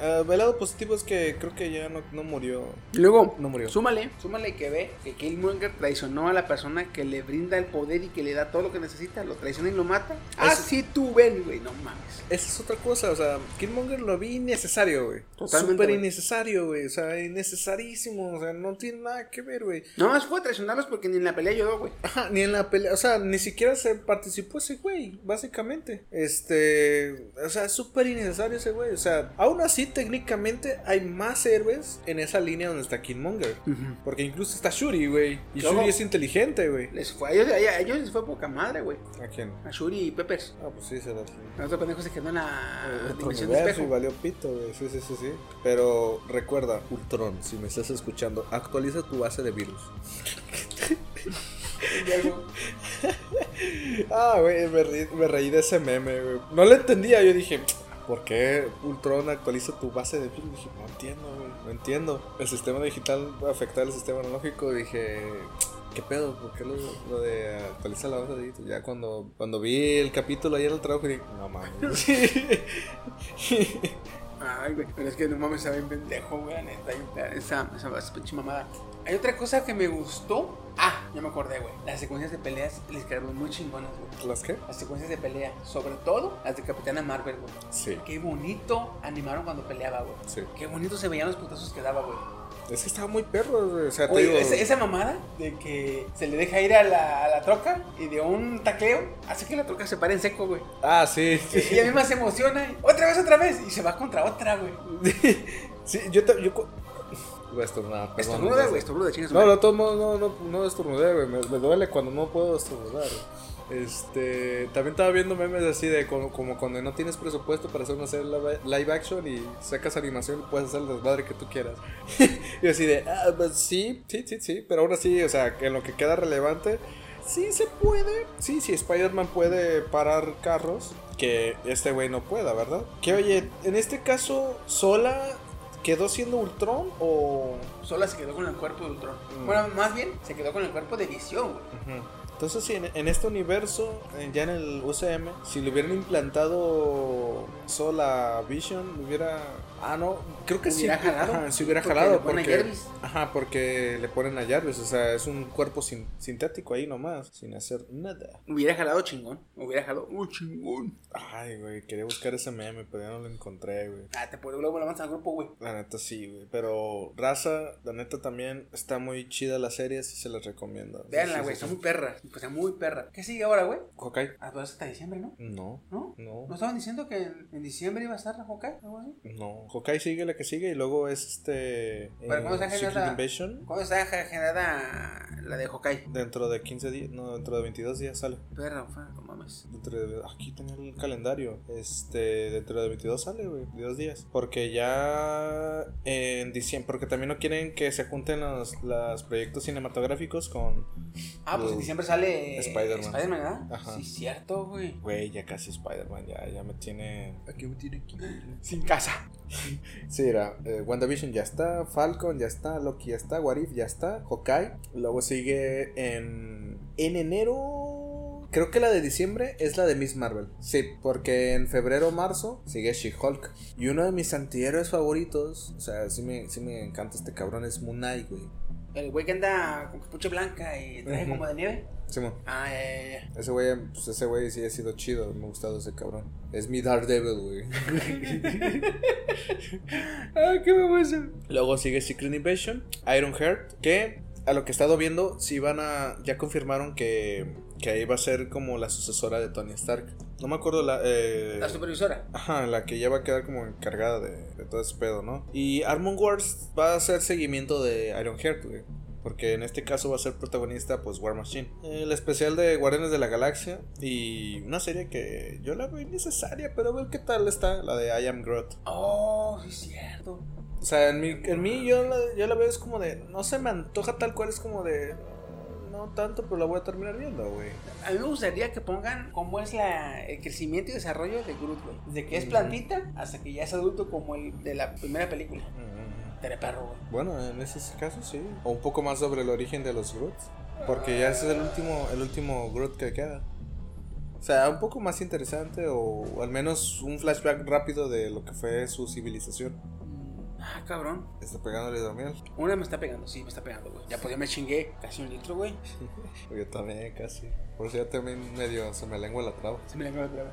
ah, el lado positivo es que creo que ya no, no murió. Y luego, No murió. súmale, súmale que ve que Killmonger traicionó a la persona que le brinda el poder y que le da todo lo que necesita. Lo traiciona y lo mata. Así tú ven, güey. No mames. Esa es otra cosa, o sea, Killmonger lo vi innecesario, güey. Totalmente, Súper innecesario, güey. O sea, innecesarísimo. O sea, no tiene nada que ver, güey. No más fue traicionarlos porque ni en la pelea ayudó, güey. Ajá, ni en la pelea, o sea, ni siquiera se participó ese güey, básicamente. Este, o sea, súper innecesario ese güey. O sea, aún así, técnicamente hay más héroes en esa línea donde está Killmonger. Porque incluso está Shuri, güey. Y Shuri es inteligente, güey. Les fue, a ellos, a ellos les fue poca madre, güey. ¿A quién? A Shuri y Peppers. Ah, pues sí, se lo El otro pendejo se quedó en la dimensión de universo y espejo. valió pito, güey. Sí, sí, sí, sí. Pero recuerda, Ultron, si me estás escuchando, actualiza tu base de virus. <laughs> <laughs> Ah, güey, me, me reí de ese meme, güey. No lo entendía, yo dije, ¿por qué Ultron actualiza tu base de virus? Dije, no entiendo, güey, no entiendo. El sistema digital va afectar al sistema analógico. Dije, ¿qué pedo? ¿Por qué lo, lo de actualizar la base de virus? Ya cuando, cuando vi el capítulo ayer el trabajo, dije, no mames. <laughs> Ay, güey, pero es que no mames, saben pendejo, güey, neta, esa, esa pinche mamada. Hay otra cosa que me gustó. Ah, ya me acordé, güey. Las secuencias de peleas les quedaron muy chingonas, güey. ¿Las qué? Las secuencias de pelea, sobre todo las de Capitana Marvel, güey. Sí. Qué bonito animaron cuando peleaba, güey. Sí. Qué bonito se veían los putazos que daba, güey. Es que estaba muy perro, güey. O sea, te digo. esa, esa mamada de que se le deja ir a la, a la troca y de un tacleo hace que la troca se pare en seco, güey. Ah, sí. Y ella misma se emociona y otra vez, otra vez. Y se va contra otra, güey. <laughs> sí, yo. Yo, estornudar, perdón. Estornuda, güey, estornuda, chingas. No, de todos modos, no, no, no estornudé, güey. Me, me duele cuando no puedo estornudar, güey. Este, también estaba viendo memes así de como, como cuando no tienes presupuesto para hacer una serie live, action y sacas animación y puedes hacer el desmadre que tú quieras. <laughs> y así de, ah, pues sí, sí, sí, sí, pero aún así, o sea, en lo que queda relevante, sí se puede. Sí, sí, Spider-Man puede parar carros que este güey no pueda, ¿verdad? Que oye, en este caso, Sola quedó siendo Ultron o... Sola se quedó con el cuerpo de Ultron. Mm. Bueno, más bien, se quedó con el cuerpo de Visión, güey. Ujú. Entonces, sí, en, en este universo, ya en el UCM, si le hubieran implantado sola Vision, hubiera. Ah, no, creo que Hubiera sí. jalado, Ajá, sí hubiera porque jalado. Porque, ajá, porque le ponen a Jarvis. O sea, es un cuerpo sin- sintético ahí nomás, sin hacer nada. Hubiera jalado chingón. Hubiera jalado un chingón. Ay, güey, quería buscar ese meme, pero ya no lo encontré, güey. Ah, te puedo luego la mandas al grupo, güey. La neta sí, güey. Pero Raza, la neta también está muy chida la serie, sí se las recomiendo. Véanla, Sí, güey, sí, está muy perra. O sea, muy perra. ¿Qué sigue ahora, güey? Hawkeye. Ah, pues hasta diciembre, ¿no? No. ¿No? No. ¿No estaban diciendo que en, en diciembre iba a estar la Hawkeye? ¿Algo así? No, Hawkeye sigue la que sigue y luego es este. Pero, ¿cómo eh, está Secret generada? Invasion. ¿Cómo está generada la de Hawkeye? Dentro de 15 días, no, dentro de 22 días sale. Perra, fa, no mames. Dentro de, aquí tenía el calendario. Este, dentro de 22 sale, güey, 22 días. Porque ya en diciembre, porque también no quieren que se junten los, los proyectos cinematográficos con. Ah, pues en diciembre sale Spider-Man. Spider-Man, ¿verdad? Ajá. Sí, cierto, güey. Güey, ya casi Spider-Man, ya, ya me tiene. Aquí me tiene aquí. Sin casa. Sí, era eh, WandaVision ya está, Falcon ya está, Loki ya está, What If ya está, Hawkeye. Luego sigue en, en enero. Creo que la de diciembre es la de Miss Marvel. Sí, porque en febrero marzo sigue She-Hulk. Y uno de mis antihéroes favoritos, o sea, sí me, sí me encanta este cabrón, es Moon Knight, güey. El güey que anda con capucha blanca y traje como de nieve. Simón. Ah, ya, ya, ya. Ese güey, pues ese güey sí ha sido chido, me ha gustado ese cabrón. Es mi Daredevil, güey. <laughs> Ah, qué baboso. Luego sigue Secret Invasion, Iron Heart, que a lo que he estado viendo, sí van a. Ya confirmaron que, que ahí va a ser como la sucesora de Tony Stark. No me acuerdo la. eh, La supervisora. Ajá, la que ya va a quedar como encargada de, de todo ese pedo, ¿no? Y Armor Wars va a hacer seguimiento de Iron Heart, güey. Porque en este caso va a ser protagonista, pues, War Machine. El especial de Guardianes de la Galaxia. Y una serie que yo la veo innecesaria, pero a ver qué tal está, la de I Am Groot. Oh, sí, es cierto. O sea, en mí, en mí yo, la, yo la veo es como de. No se me antoja tal cual, es como de. No tanto, pero la voy a terminar viendo, güey. A mí me gustaría que pongan cómo es la, el crecimiento y desarrollo de Groot, güey. Desde que es plantita hasta que ya es adulto como el de la primera película. Tere perro, güey. Bueno, en ese caso sí. O un poco más sobre el origen de los Groots. Porque ya ese es el último, el último Groot que queda. O sea, un poco más interesante o al menos un flashback rápido de lo que fue su civilización. Ah, cabrón. Está pegándole de miel. Una me está pegando, sí, me está pegando, güey. Ya pues ya me chingué casi un litro, güey. <laughs> Yo también, casi. Por eso ya también medio se me lengua la traba. Se me la la prueba.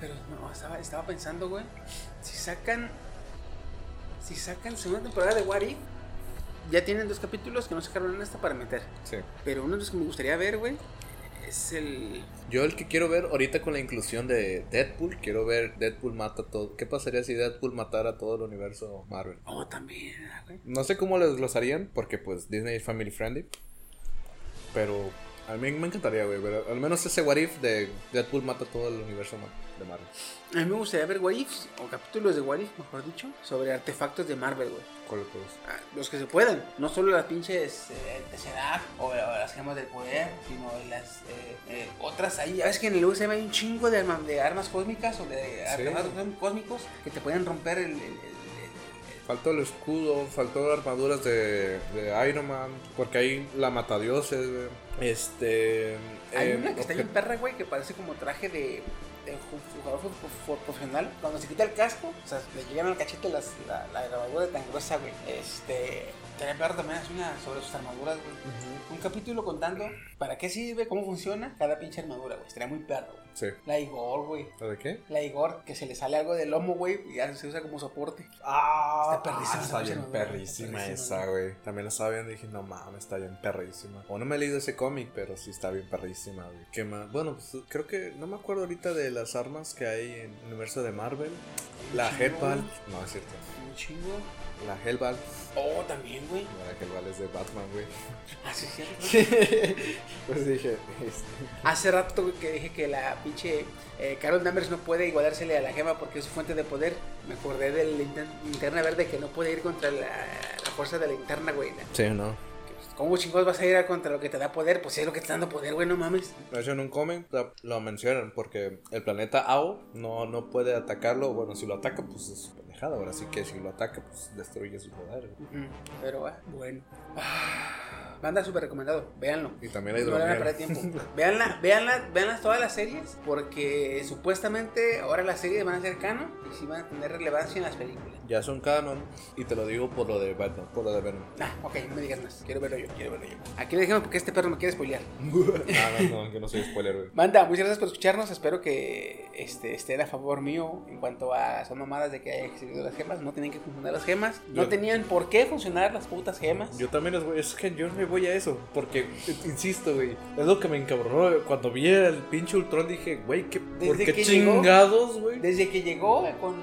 Pero no, estaba, estaba pensando, güey. Si sacan. Si sacan segunda temporada de What If, ya tienen dos capítulos que no sacaron en esta para meter. Sí. Pero uno de los que me gustaría ver, güey, es el. Yo el que quiero ver ahorita con la inclusión de Deadpool, quiero ver Deadpool mata todo. ¿Qué pasaría si Deadpool matara todo el universo Marvel? Oh, también. No sé cómo lo desglosarían, porque pues Disney es family friendly. Pero a mí me encantaría, güey. Al menos ese what if de Deadpool mata todo el universo de Marvel. A mí me gustaría ver What Ifs, o capítulos de What mejor dicho, sobre artefactos de Marvel, güey. ¿Cuál de todos? Ah, Los que se puedan, no solo las pinches eh, Tesseract o, o las gemas del poder, sino las eh, eh, otras ahí. Ya ves que en el USM hay un chingo de, arma- de armas cósmicas o de Sí. artefactos cósmicos que te pueden romper el. el- el- Faltó el escudo, faltó armaduras de, de Iron Man, porque ahí la matadioses, güey. Este. Hay eh, una que está obje- bien perra, güey, que parece como traje de, ju- jugador profesional. Cuando se quita el casco, o sea, le llegan al cachete las, la, la armadura tan gruesa, güey. Este. Tener perro también hace una sobre sus armaduras, güey. Un capítulo contando para qué sirve, cómo funciona cada pinche armadura, güey. Estaría muy perro, güey. Sí. La Igor, güey. ¿La de qué? La Igor, que se le sale algo del lomo, güey, y ya se usa como soporte. Ah, Está perrísima esa está bien armadura, perrísima esa, güey. También la estaba viendo y dije, no mames, está bien perrísima. O no me he leído ese cómic, pero sí está bien perrísima, güey. ¿Qué más? Bueno, pues creo que no me acuerdo ahorita de las armas que hay en el universo de Marvel. La. Headball. No, es cierto. Un chingo. La Hellball. Oh, también, güey. La Hellball es de Batman, güey. Ah, sí, es cierto. pues dije, este, Hace rato que dije que la pinche eh, Carol Danvers no puede igualársele a la gema porque es su fuente de poder. Me acordé de la linter- linterna verde que no puede ir contra la, la fuerza de la linterna, güey. Sí, no. ¿Cómo chingados vas a ir a contra lo que te da poder? Pues es lo que te está dando poder, güey, no mames. De hecho, en un cómic lo- lo mencionan porque el planeta Ao no, no puede atacarlo. Bueno, si lo ataca, pues Ahora sí que si lo ataca, pues destruye su poder. Pero ah, bueno. Ah, Banda súper recomendado, véanlo. Y también hay No van a hidromiel. perder tiempo. <laughs> Véanla, véanla, véanlas todas las series, porque supuestamente ahora las series van a ser canon y sí van a tener relevancia en las películas. Ya son canon. Y te lo digo por lo de Venom. Por lo de Venom. Ah, ok, no me digas más. Quiero verlo yo, quiero verlo yo. Aquí le dejemos porque este perro me quiere spoilear. <laughs> Ah, no, no, que no soy spoiler, güey. Banda, muchas gracias por escucharnos. Espero que este, estén a favor mío en cuanto a son mamadas de que haya existido las gemas. No tenían que funcionar las gemas. No Yo- tenían por qué funcionar las putas gemas. Yo también les voy, es que yo me voy a eso, porque, insisto, güey, es lo que me encabronó, cuando vi el pinche Ultron dije, güey, ¿qué, ¿por Desde qué chingados, güey? Desde que llegó con.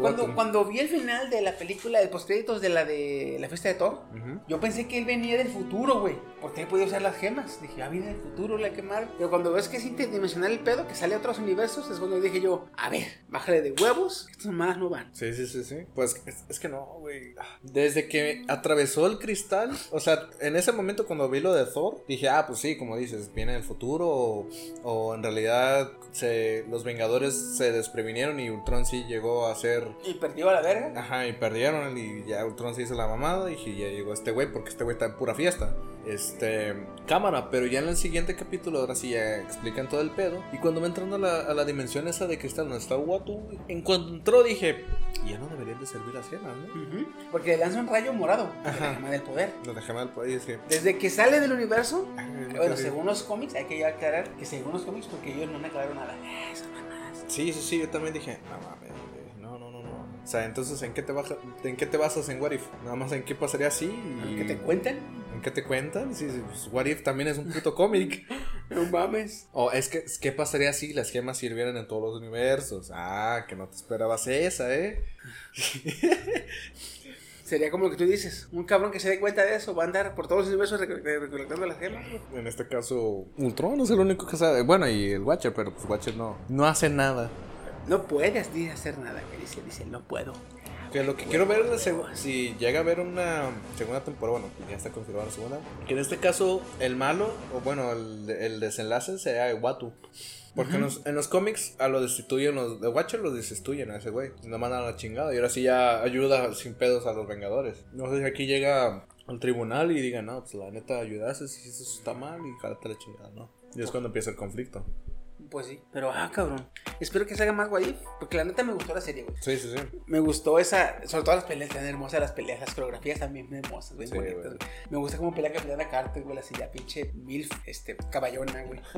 Cuando, cuando vi el final de la película de postcréditos de la de la fiesta de Thor, yo pensé que él venía del futuro, güey. Porque él podía usar las gemas. Dije, ah, viene del futuro, la quemar. Pero cuando ves que es interdimensional el pedo, que sale a otros universos, es cuando dije yo, a ver, bájale de huevos, que estas más no van. Sí, sí, sí, sí. Pues es, es que no, güey. Desde que atravesó el cristal, o sea, en ese momento cuando vi lo de Thor, dije, ah, pues sí, como dices, viene del futuro o, o en realidad se, los Vengadores se desprevinieron y Ultron sí llegó a ser... Y perdió a la verga. Ajá, y perdieron y ya Ultron se hizo la mamada y dije, ya llegó este güey porque este güey está en pura fiesta. Este, cámara, pero ya en el siguiente capítulo ahora sí ya explican todo el pedo. Y cuando va entrando a la, a la dimensión esa de cristal donde está Watu, en cuanto entró dije, ya no deberían de servir las gemas, ¿no? Ujú, Porque le lanza un rayo morado, Ajá. la gema del poder. Es que... Desde que sale del universo, Ay, bueno, según los cómics, hay que ya aclarar que según los cómics, porque ellos no me aclararon nada. Ah, son mamadas. Sí, sí, sí, yo también dije, no mames, O sea, entonces, ¿en qué te, baja, ¿en qué te basas en What If? Nada más en qué pasaría así y... Que te cuentan. ¿En qué te cuentan? Sí, pues What If también es un puto cómic. <laughs> No mames. O es que, ¿qué pasaría si las gemas sirvieran en todos los universos? Ah, que no te esperabas esa, ¿eh? <laughs> Sería como lo que tú dices. Un cabrón que se dé cuenta de eso va a andar por todos los universos reco- re- recolectando las gemas. En este caso, Ultron es el único que sabe. Bueno, y el Watcher, pero pues Watcher no, no hace nada. No puedes ni hacer nada, que dice, dice, no puedo. Que lo que quiero ver es la si llega a haber una segunda temporada, bueno, ya está confirmada la segunda. Que en este caso, el malo, o bueno, el, el desenlace sea Watu. Porque en, los, en los cómics a lo destituyen, los de Watcher los destituyen a ese güey. Lo mandan a la chingada. Y ahora sí ya ayuda sin pedos a los Vengadores. No sé si aquí llega al tribunal y diga, no, pues la neta ayudaste, si eso está mal y jálate la chingada, ¿no? Y es cuando empieza el conflicto. Pues sí. Pero, ah, cabrón. Espero que salga más guay. Porque la neta me gustó la serie, güey. Sí, sí, sí. Me gustó esa, sobre todo las peleas, tan hermosas las peleas, las coreografías también hermosas, Sí, bonitas. güey. güey. Me gusta cómo pelea Capitana Carter, güey, la silla pinche milf, este, caballona, güey. <laughs>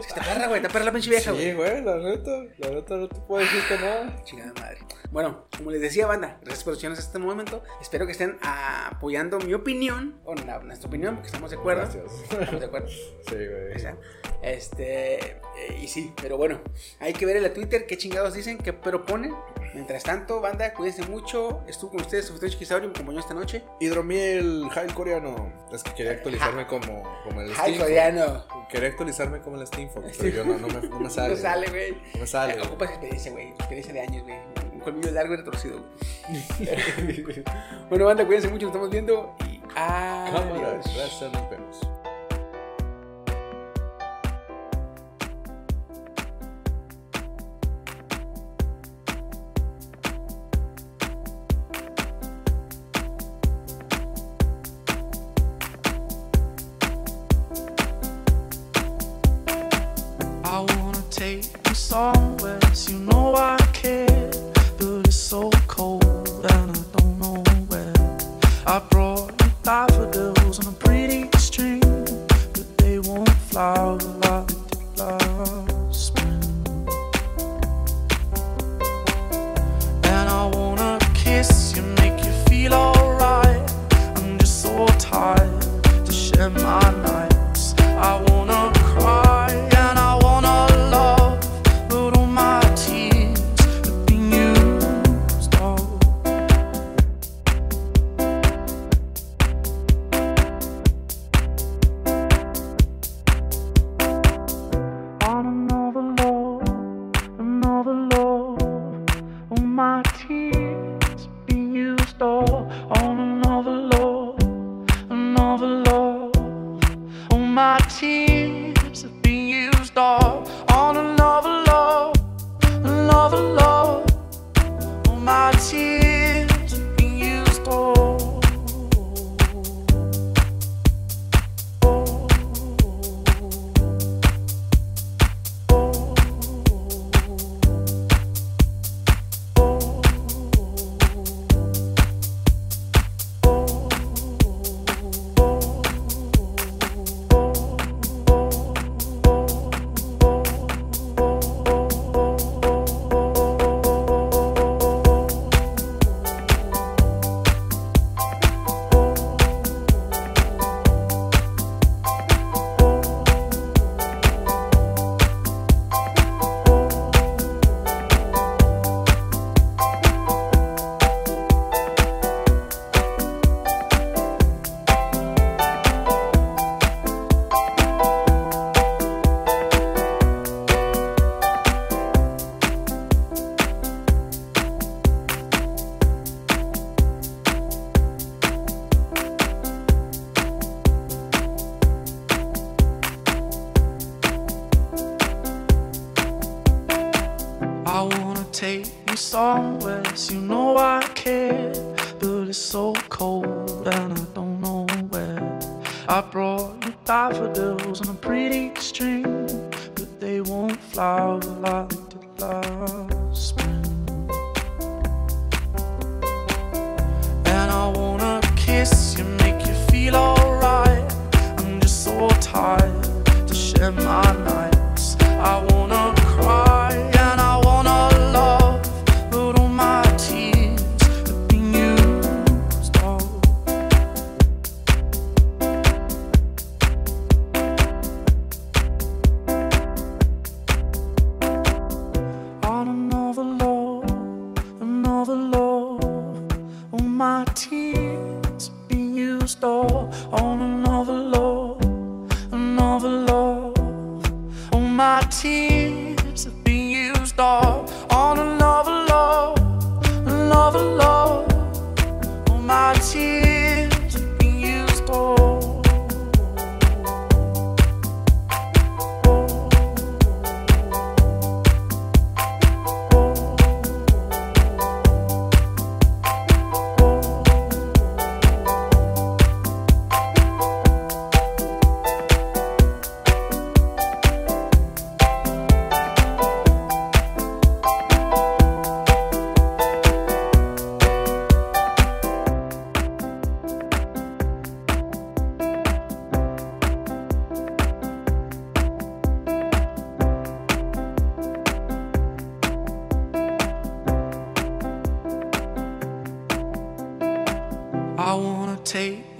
Es que te perra, güey, te perra la pinche vieja, güey. Sí, güey, la neta, la neta no te puedo decir que no. Chingada madre. Bueno, como les decía, banda, gracias por escucharnos hasta este momento. Espero que estén apoyando mi opinión, o la- nuestra opinión, porque estamos de acuerdo. Gracias. Estamos de acuerdo. <laughs> Sí, güey. O sea, Este, eh, y sí, pero bueno, hay que ver en la Twitter qué chingados dicen, qué proponen. Mientras tanto, banda, cuídense mucho. Estuvo con ustedes, su Chiquisaurio, me acompañó esta noche. Hidromiel, Jail coreano. Es que quería actualizarme como, como el Steam coreano. Quería actualizarme como el Steam Fox, pero yo no, no, me, no me <laughs> sale. No sale, güey. No me sale. Eh, Ocupas experiencia, güey. Experiencia de años, güey. Un colmillo largo y retorcido, güey. <laughs> <laughs> bueno, banda, cuídense mucho, nos estamos viendo. Y Cámara, adiós. gracias, nos vemos. A pretty string, but they won't flower like the last spring. And I wanna kiss you, make you feel alright. I'm just so tired